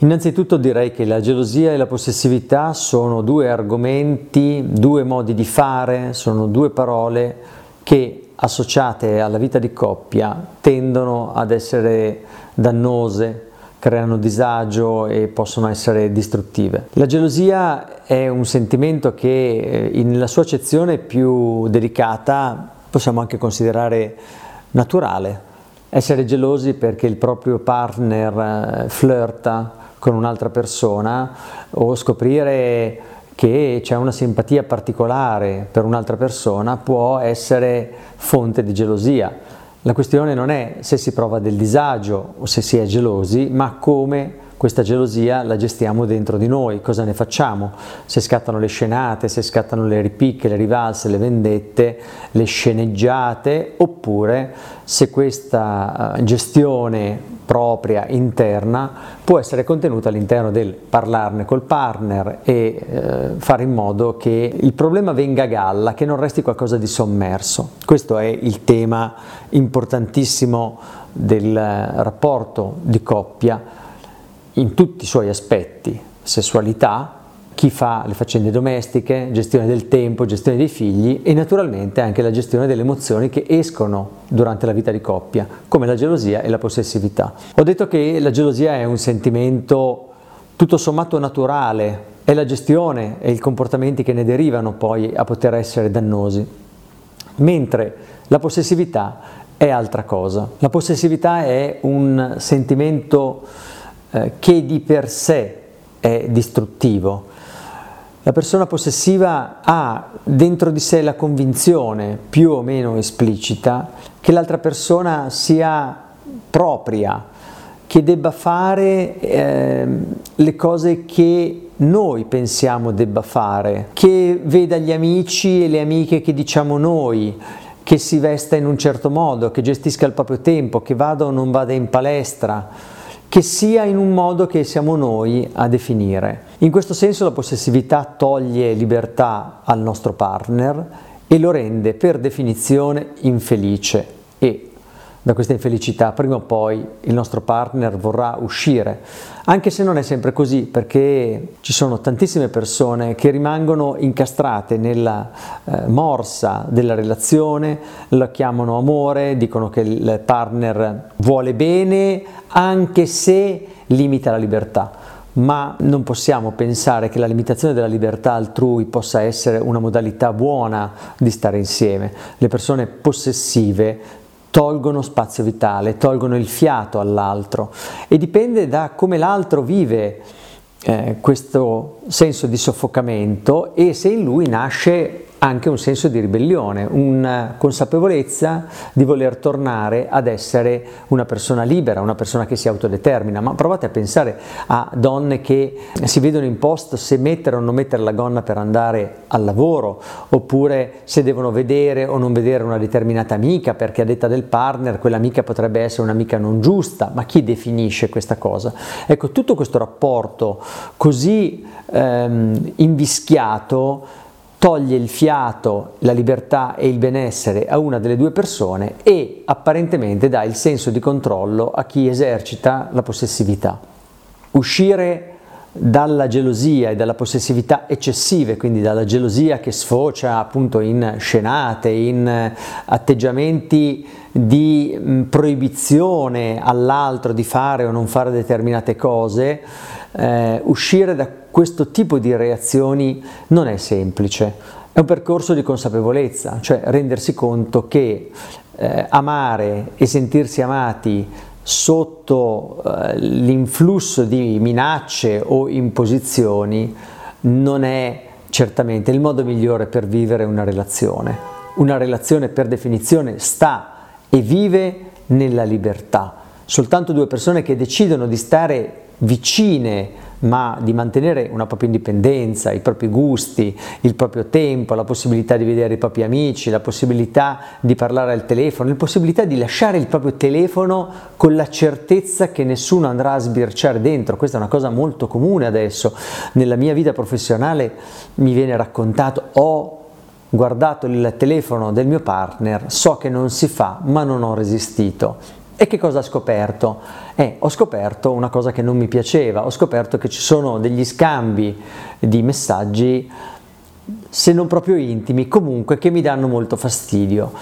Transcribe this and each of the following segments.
Innanzitutto direi che la gelosia e la possessività sono due argomenti, due modi di fare, sono due parole che associate alla vita di coppia tendono ad essere dannose, creano disagio e possono essere distruttive. La gelosia è un sentimento che eh, nella sua accezione più delicata possiamo anche considerare naturale. Essere gelosi perché il proprio partner eh, flirta con un'altra persona o scoprire che c'è una simpatia particolare per un'altra persona può essere fonte di gelosia. La questione non è se si prova del disagio o se si è gelosi, ma come questa gelosia la gestiamo dentro di noi, cosa ne facciamo? Se scattano le scenate, se scattano le ripicche, le rivalse, le vendette, le sceneggiate, oppure se questa eh, gestione propria, interna, può essere contenuta all'interno del parlarne col partner e eh, fare in modo che il problema venga a galla, che non resti qualcosa di sommerso. Questo è il tema importantissimo del rapporto di coppia in tutti i suoi aspetti, sessualità, chi fa le faccende domestiche, gestione del tempo, gestione dei figli e naturalmente anche la gestione delle emozioni che escono durante la vita di coppia, come la gelosia e la possessività. Ho detto che la gelosia è un sentimento tutto sommato naturale, è la gestione e i comportamenti che ne derivano poi a poter essere dannosi, mentre la possessività è altra cosa. La possessività è un sentimento eh, che di per sé è distruttivo. La persona possessiva ha dentro di sé la convinzione, più o meno esplicita, che l'altra persona sia propria, che debba fare eh, le cose che noi pensiamo debba fare, che veda gli amici e le amiche che diciamo noi, che si vesta in un certo modo, che gestisca il proprio tempo, che vada o non vada in palestra che sia in un modo che siamo noi a definire. In questo senso la possessività toglie libertà al nostro partner e lo rende per definizione infelice e da questa infelicità prima o poi il nostro partner vorrà uscire, anche se non è sempre così perché ci sono tantissime persone che rimangono incastrate nella eh, morsa della relazione, la chiamano amore, dicono che il partner vuole bene anche se limita la libertà ma non possiamo pensare che la limitazione della libertà altrui possa essere una modalità buona di stare insieme. Le persone possessive tolgono spazio vitale, tolgono il fiato all'altro e dipende da come l'altro vive eh, questo senso di soffocamento e se in lui nasce anche un senso di ribellione, una consapevolezza di voler tornare ad essere una persona libera, una persona che si autodetermina. Ma provate a pensare a donne che si vedono in posto se mettere o non mettere la gonna per andare al lavoro, oppure se devono vedere o non vedere una determinata amica, perché a detta del partner quell'amica potrebbe essere un'amica non giusta, ma chi definisce questa cosa? Ecco, tutto questo rapporto così ehm, invischiato toglie il fiato, la libertà e il benessere a una delle due persone e apparentemente dà il senso di controllo a chi esercita la possessività. Uscire dalla gelosia e dalla possessività eccessive, quindi dalla gelosia che sfocia appunto in scenate, in atteggiamenti di mm, proibizione all'altro di fare o non fare determinate cose, eh, uscire da questo tipo di reazioni non è semplice, è un percorso di consapevolezza, cioè rendersi conto che eh, amare e sentirsi amati sotto eh, l'influsso di minacce o imposizioni non è certamente il modo migliore per vivere una relazione. Una relazione per definizione sta e vive nella libertà. Soltanto due persone che decidono di stare vicine ma di mantenere una propria indipendenza, i propri gusti, il proprio tempo, la possibilità di vedere i propri amici, la possibilità di parlare al telefono, la possibilità di lasciare il proprio telefono con la certezza che nessuno andrà a sbirciare dentro. Questa è una cosa molto comune adesso. Nella mia vita professionale mi viene raccontato ho guardato il telefono del mio partner, so che non si fa, ma non ho resistito. E che cosa ha scoperto? Eh, ho scoperto una cosa che non mi piaceva, ho scoperto che ci sono degli scambi di messaggi, se non proprio intimi, comunque che mi danno molto fastidio.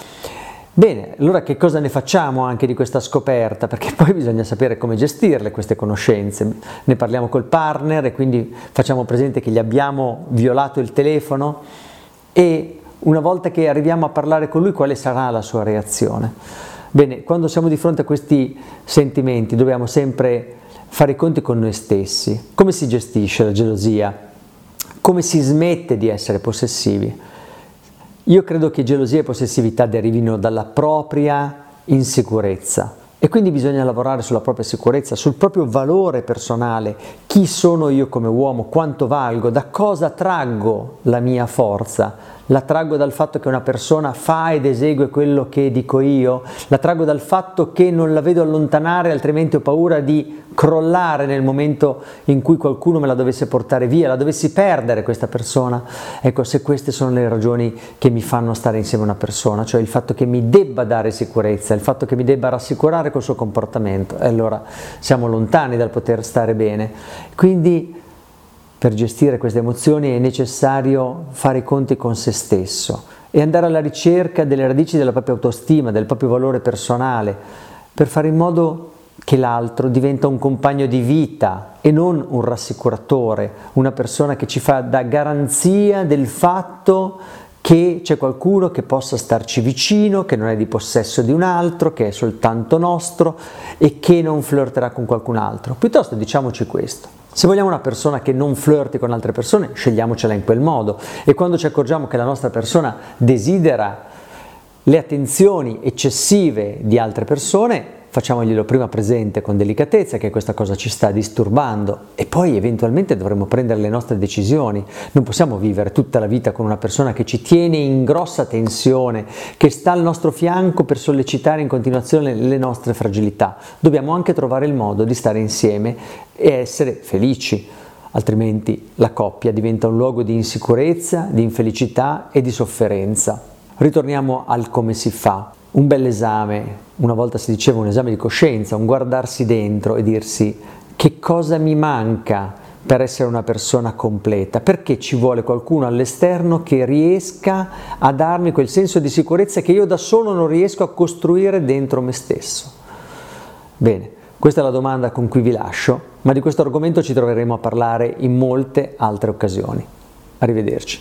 Bene, allora che cosa ne facciamo anche di questa scoperta? Perché poi bisogna sapere come gestirle queste conoscenze. Ne parliamo col partner e quindi facciamo presente che gli abbiamo violato il telefono e una volta che arriviamo a parlare con lui quale sarà la sua reazione? Bene, quando siamo di fronte a questi sentimenti dobbiamo sempre fare i conti con noi stessi. Come si gestisce la gelosia? Come si smette di essere possessivi? Io credo che gelosia e possessività derivino dalla propria insicurezza e quindi bisogna lavorare sulla propria sicurezza, sul proprio valore personale, chi sono io come uomo, quanto valgo, da cosa traggo la mia forza, la traggo dal fatto che una persona fa ed esegue quello che dico io, la traggo dal fatto che non la vedo allontanare, altrimenti ho paura di crollare nel momento in cui qualcuno me la dovesse portare via, la dovessi perdere questa persona. Ecco, se queste sono le ragioni che mi fanno stare insieme a una persona, cioè il fatto che mi debba dare sicurezza, il fatto che mi debba rassicurare col suo comportamento, allora siamo lontani dal poter stare bene. Quindi per gestire queste emozioni è necessario fare i conti con se stesso e andare alla ricerca delle radici della propria autostima, del proprio valore personale, per fare in modo che l'altro diventa un compagno di vita e non un rassicuratore, una persona che ci fa da garanzia del fatto che c'è qualcuno che possa starci vicino, che non è di possesso di un altro, che è soltanto nostro e che non flirterà con qualcun altro. Piuttosto diciamoci questo. Se vogliamo una persona che non flirti con altre persone, scegliamocela in quel modo e quando ci accorgiamo che la nostra persona desidera le attenzioni eccessive di altre persone, facciamoglielo prima presente con delicatezza che questa cosa ci sta disturbando e poi eventualmente dovremo prendere le nostre decisioni. Non possiamo vivere tutta la vita con una persona che ci tiene in grossa tensione, che sta al nostro fianco per sollecitare in continuazione le nostre fragilità. Dobbiamo anche trovare il modo di stare insieme e essere felici altrimenti la coppia diventa un luogo di insicurezza, di infelicità e di sofferenza. Ritorniamo al come si fa un bel esame, una volta si diceva un esame di coscienza, un guardarsi dentro e dirsi che cosa mi manca per essere una persona completa, perché ci vuole qualcuno all'esterno che riesca a darmi quel senso di sicurezza che io da solo non riesco a costruire dentro me stesso. Bene, questa è la domanda con cui vi lascio, ma di questo argomento ci troveremo a parlare in molte altre occasioni. Arrivederci.